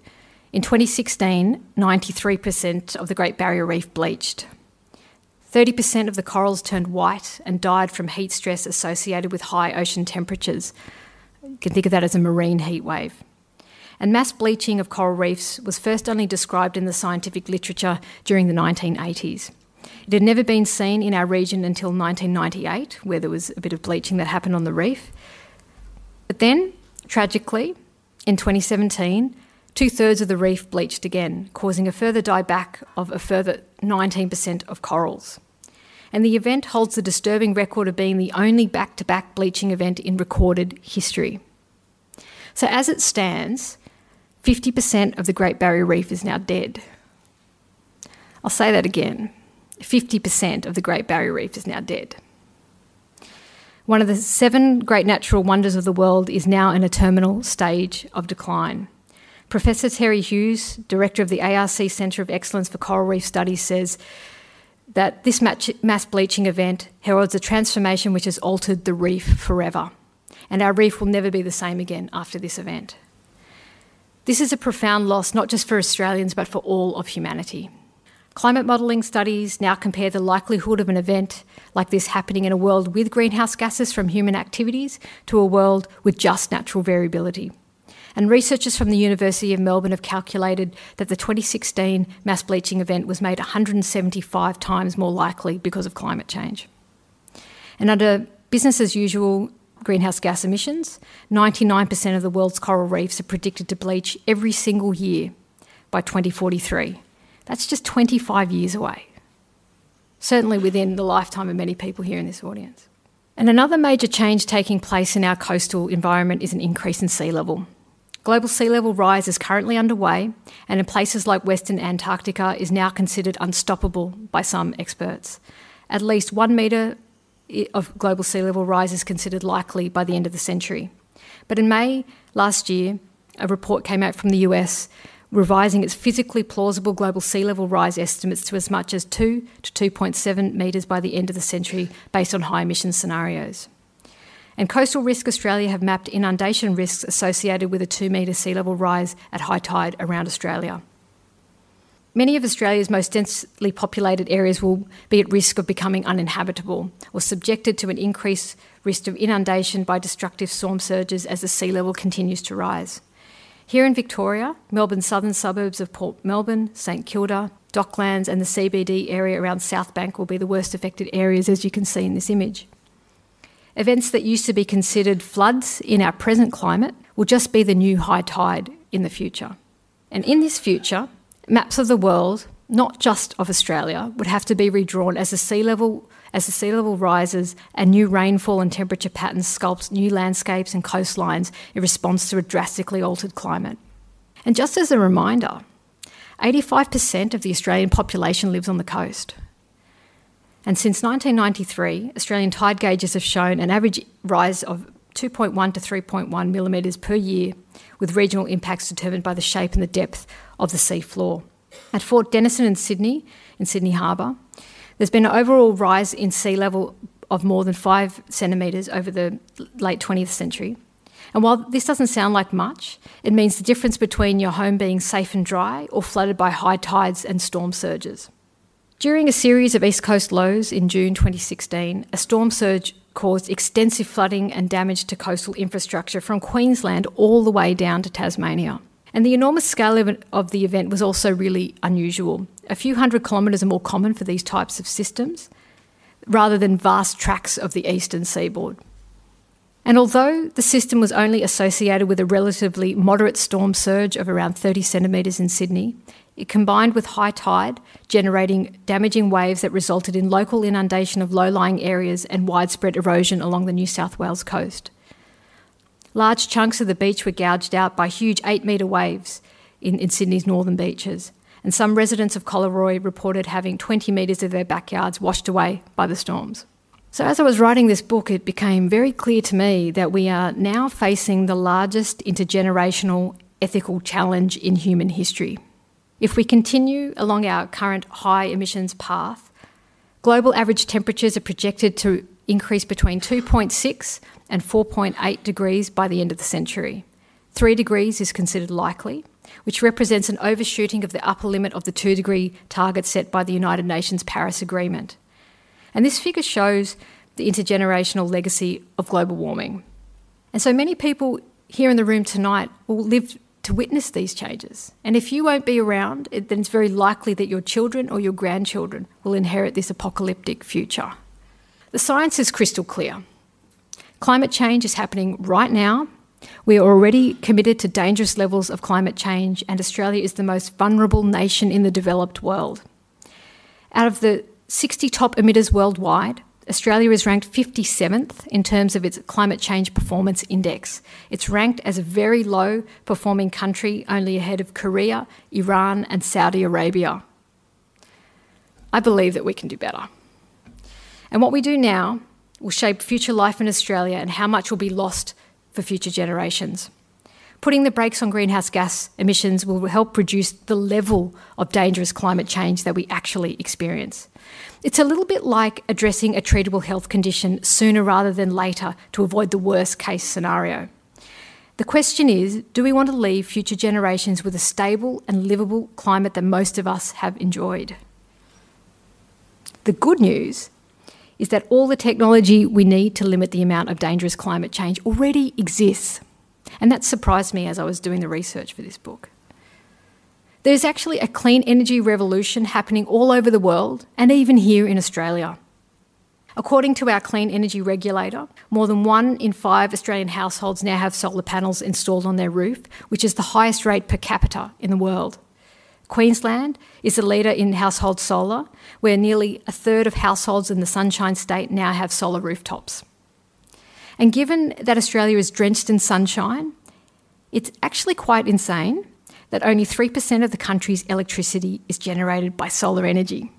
in 2016, 93% of the Great Barrier Reef bleached. 30% of the corals turned white and died from heat stress associated with high ocean temperatures. You can think of that as a marine heat wave. And mass bleaching of coral reefs was first only described in the scientific literature during the 1980s. It had never been seen in our region until 1998, where there was a bit of bleaching that happened on the reef. But then, tragically, in 2017, Two thirds of the reef bleached again, causing a further dieback of a further 19% of corals. And the event holds the disturbing record of being the only back to back bleaching event in recorded history. So, as it stands, 50% of the Great Barrier Reef is now dead. I'll say that again 50% of the Great Barrier Reef is now dead. One of the seven great natural wonders of the world is now in a terminal stage of decline. Professor Terry Hughes, director of the ARC Centre of Excellence for Coral Reef Studies, says that this mass bleaching event heralds a transformation which has altered the reef forever. And our reef will never be the same again after this event. This is a profound loss, not just for Australians, but for all of humanity. Climate modelling studies now compare the likelihood of an event like this happening in a world with greenhouse gases from human activities to a world with just natural variability. And researchers from the University of Melbourne have calculated that the 2016 mass bleaching event was made 175 times more likely because of climate change. And under business as usual greenhouse gas emissions, 99% of the world's coral reefs are predicted to bleach every single year by 2043. That's just 25 years away. Certainly within the lifetime of many people here in this audience. And another major change taking place in our coastal environment is an increase in sea level. Global sea level rise is currently underway, and in places like Western Antarctica is now considered unstoppable by some experts. At least one metre of global sea level rise is considered likely by the end of the century. But in May last year, a report came out from the US revising its physically plausible global sea level rise estimates to as much as 2 to 2.7 metres by the end of the century based on high emission scenarios. And Coastal Risk Australia have mapped inundation risks associated with a two metre sea level rise at high tide around Australia. Many of Australia's most densely populated areas will be at risk of becoming uninhabitable or subjected to an increased risk of inundation by destructive storm surges as the sea level continues to rise. Here in Victoria, Melbourne's southern suburbs of Port Melbourne, St Kilda, Docklands, and the CBD area around South Bank will be the worst affected areas, as you can see in this image. Events that used to be considered floods in our present climate will just be the new high tide in the future. And in this future, maps of the world, not just of Australia, would have to be redrawn as the sea level as the sea level rises and new rainfall and temperature patterns sculpt new landscapes and coastlines in response to a drastically altered climate. And just as a reminder, 85% of the Australian population lives on the coast. And since 1993, Australian tide gauges have shown an average rise of 2.1 to 3.1 millimetres per year, with regional impacts determined by the shape and the depth of the sea floor. At Fort Denison in Sydney, in Sydney Harbour, there's been an overall rise in sea level of more than five centimetres over the late 20th century. And while this doesn't sound like much, it means the difference between your home being safe and dry or flooded by high tides and storm surges. During a series of East Coast lows in June 2016, a storm surge caused extensive flooding and damage to coastal infrastructure from Queensland all the way down to Tasmania. And the enormous scale of, the event was also really unusual. A few hundred kilometres are more common for these types of systems, rather than vast tracts of the eastern seaboard. And although the system was only associated with a relatively moderate storm surge of around 30 centimetres in Sydney, it combined with high tide, generating damaging waves that resulted in local inundation of low lying areas and widespread erosion along the New South Wales coast. Large chunks of the beach were gouged out by huge 8 metre waves in, in Sydney's northern beaches, and some residents of Collaroy reported having 20 metres of their backyards washed away by the storms. So, as I was writing this book, it became very clear to me that we are now facing the largest intergenerational ethical challenge in human history. If we continue along our current high emissions path, global average temperatures are projected to increase between 2.6 and 4.8 degrees by the end of the century. 3 degrees is considered likely, which represents an overshooting of the upper limit of the 2 degree target set by the United Nations Paris Agreement. And this figure shows the intergenerational legacy of global warming. And so many people here in the room tonight will live to witness these changes. And if you won't be around, then it's very likely that your children or your grandchildren will inherit this apocalyptic future. The science is crystal clear. Climate change is happening right now. We are already committed to dangerous levels of climate change, and Australia is the most vulnerable nation in the developed world. Out of the 60 top emitters worldwide, Australia is ranked 57th in terms of its climate change performance index. It's ranked as a very low performing country, only ahead of Korea, Iran, and Saudi Arabia. I believe that we can do better. And what we do now will shape future life in Australia and how much will be lost for future generations. Putting the brakes on greenhouse gas emissions will help reduce the level of dangerous climate change that we actually experience. It's a little bit like addressing a treatable health condition sooner rather than later to avoid the worst case scenario. The question is do we want to leave future generations with a stable and livable climate that most of us have enjoyed? The good news is that all the technology we need to limit the amount of dangerous climate change already exists. And that surprised me as I was doing the research for this book. There's actually a clean energy revolution happening all over the world and even here in Australia. According to our clean energy regulator, more than one in five Australian households now have solar panels installed on their roof, which is the highest rate per capita in the world. Queensland is the leader in household solar, where nearly a third of households in the Sunshine State now have solar rooftops. And given that Australia is drenched in sunshine, it's actually quite insane that only 3% of the country's electricity is generated by solar energy.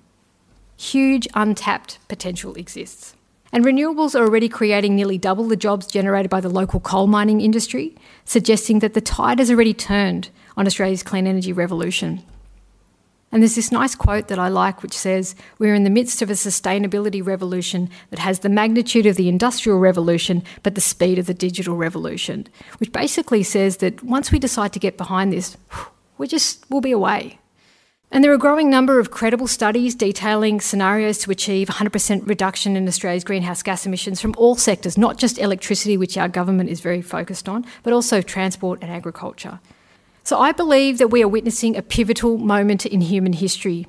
Huge untapped potential exists. And renewables are already creating nearly double the jobs generated by the local coal mining industry, suggesting that the tide has already turned on Australia's clean energy revolution. And there's this nice quote that I like which says, We're in the midst of a sustainability revolution that has the magnitude of the industrial revolution, but the speed of the digital revolution. Which basically says that once we decide to get behind this, we just will be away. And there are a growing number of credible studies detailing scenarios to achieve 100% reduction in Australia's greenhouse gas emissions from all sectors, not just electricity, which our government is very focused on, but also transport and agriculture. So I believe that we are witnessing a pivotal moment in human history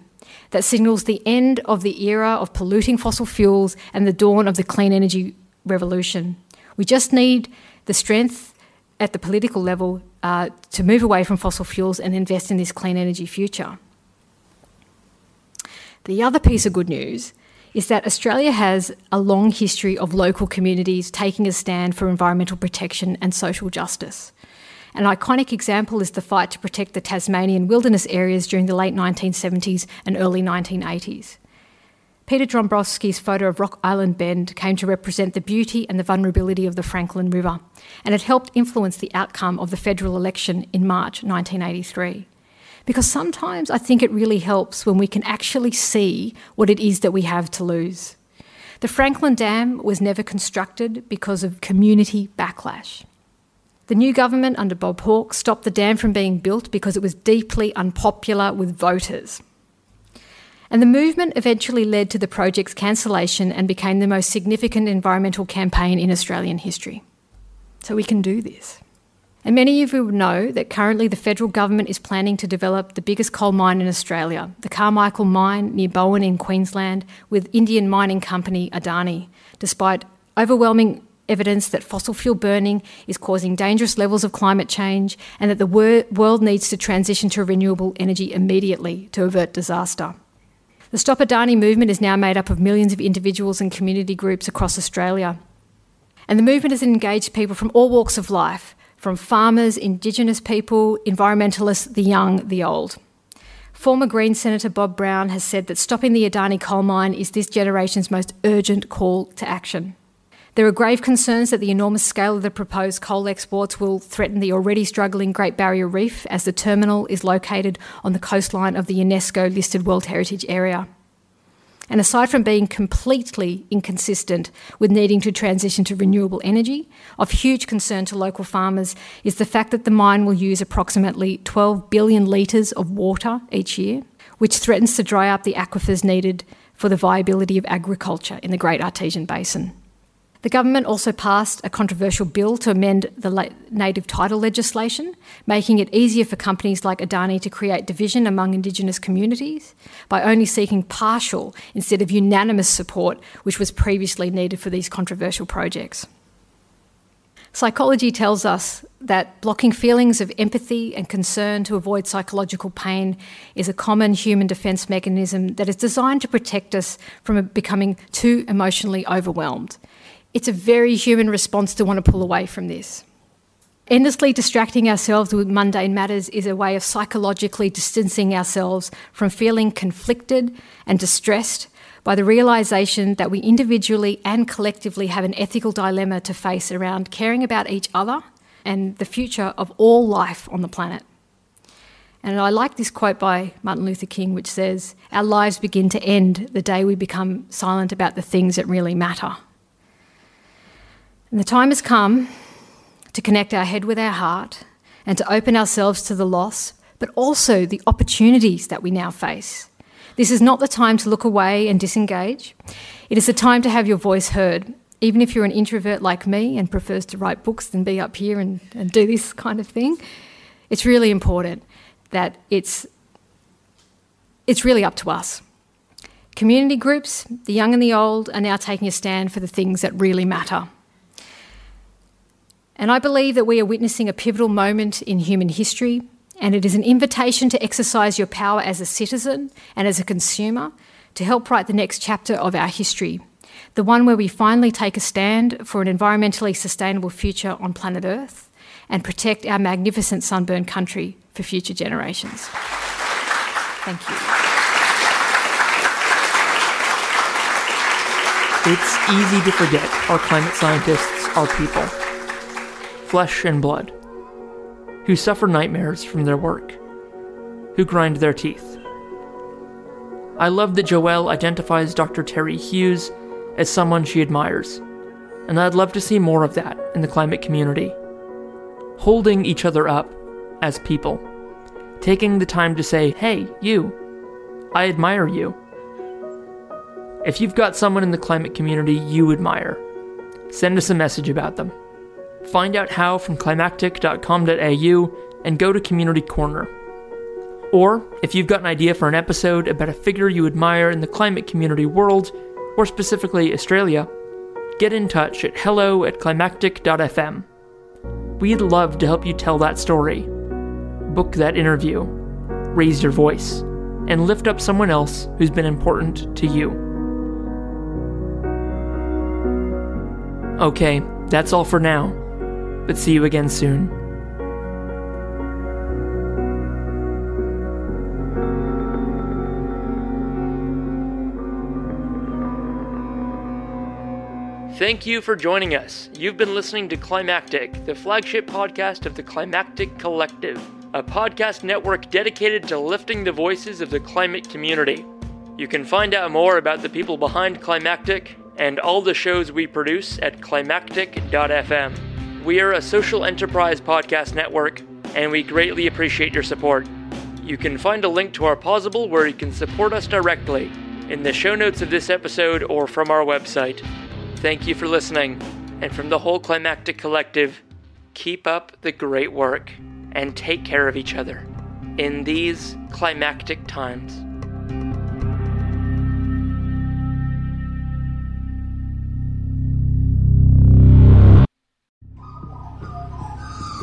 that signals the end of the era of polluting fossil fuels and the dawn of the clean energy revolution. We just need the strength at the political level uh, to move away from fossil fuels and invest in this clean energy future. The other piece of good news is that Australia has a long history of local communities taking a stand for environmental protection and social justice. An iconic example is the fight to protect the Tasmanian wilderness areas during the late 1970s and early 1980s. Peter Dombrovskis's photo of Rock Island Bend came to represent the beauty and the vulnerability of the Franklin River, and it helped influence the outcome of the federal election in March 1983. Because sometimes I think it really helps when we can actually see what it is that we have to lose. The Franklin Dam was never constructed because of community backlash. The new government under Bob Hawke stopped the dam from being built because it was deeply unpopular with voters. And the movement eventually led to the project's cancellation and became the most significant environmental campaign in Australian history. So we can do this. And many of you would know that currently the federal government is planning to develop the biggest coal mine in Australia, the Carmichael Mine near Bowen in Queensland, with Indian mining company Adani, despite overwhelming evidence that fossil fuel burning is causing dangerous levels of climate change and that the wor- world needs to transition to renewable energy immediately to avert disaster. The Stop Adani movement is now made up of millions of individuals and community groups across Australia. And the movement has engaged people from all walks of life, from farmers, Indigenous people, environmentalists, the young, the old. Former Green Senator Bob Brown has said that stopping the Adani coal mine is this generation's most urgent call to action. There are grave concerns that the enormous scale of the proposed coal exports will threaten the already struggling Great Barrier Reef as the terminal is located on the coastline of the UNESCO listed World Heritage Area. And aside from being completely inconsistent with needing to transition to renewable energy, of huge concern to local farmers is the fact that the mine will use approximately 12 billion litres of water each year, which threatens to dry up the aquifers needed for the viability of agriculture in the Great Artesian Basin. The government also passed a controversial bill to amend the native title legislation, making it easier for companies like Adani to create division among Indigenous communities by only seeking partial instead of unanimous support, which was previously needed for these controversial projects. Psychology tells us that blocking feelings of empathy and concern to avoid psychological pain is a common human defence mechanism that is designed to protect us from becoming too emotionally overwhelmed it's a very human response to want to pull away from this. Endlessly distracting ourselves with mundane matters is a way of psychologically distancing ourselves from feeling conflicted and distressed by the realization that we individually and collectively have an ethical dilemma to face around caring about each other and the future of all life on the planet. And I like this quote by Martin Luther King, which says, Our lives begin to end the day we become silent about the things that really matter. And the time has come to connect our head with our heart and to open ourselves to the loss, but also the opportunities that we now face. This is not the time to look away and disengage. It is the time to have your voice heard. Even if you're an introvert like me and prefers to write books than be up here and, and do this kind of thing, it's really important that it's, it's really up to us. Community groups, the young and the old, are now taking a stand for the things that really matter. And I believe that we are witnessing a pivotal moment in human history, and it is an invitation to exercise your power as a citizen and as a consumer to help write the next chapter of our history, the one where we finally take a stand for an environmentally sustainable future on planet Earth and protect our magnificent sunburned country for future generations. Thank you. It's easy to forget our climate scientists are people flesh and blood, who suffer nightmares from their work, who grind their teeth. I love that Joelle identifies Dr. Terry Hughes as someone she admires, and I'd love to see more of that in the climate community. Holding each other up as people, taking the time to say, hey, you, I admire you. If you've got someone in the climate community you admire, send us a message about them. Find out how from climactic.com.au and go to Community Corner. Or, if you've got an idea for an episode about a figure you admire in the climate community world, or specifically Australia, get in touch at hello at climactic.fm. We'd love to help you tell that story, book that interview, raise your voice, and lift up someone else who's been important to you. Okay, that's all for now but see you again soon. Thank you for joining us. You've been listening to Climactic, the flagship podcast of the Climactic Collective, a podcast network dedicated to lifting the voices of the climate community. You can find out more about the people behind Climactic and all the shows we produce at climactic.fm. We are a social enterprise podcast network, and we greatly appreciate your support. You can find a link to our Pozible where you can support us directly in the show notes of this episode or from our website. Thank you for listening, and from the whole Climactic Collective, keep up the great work and take care of each other in these climactic times.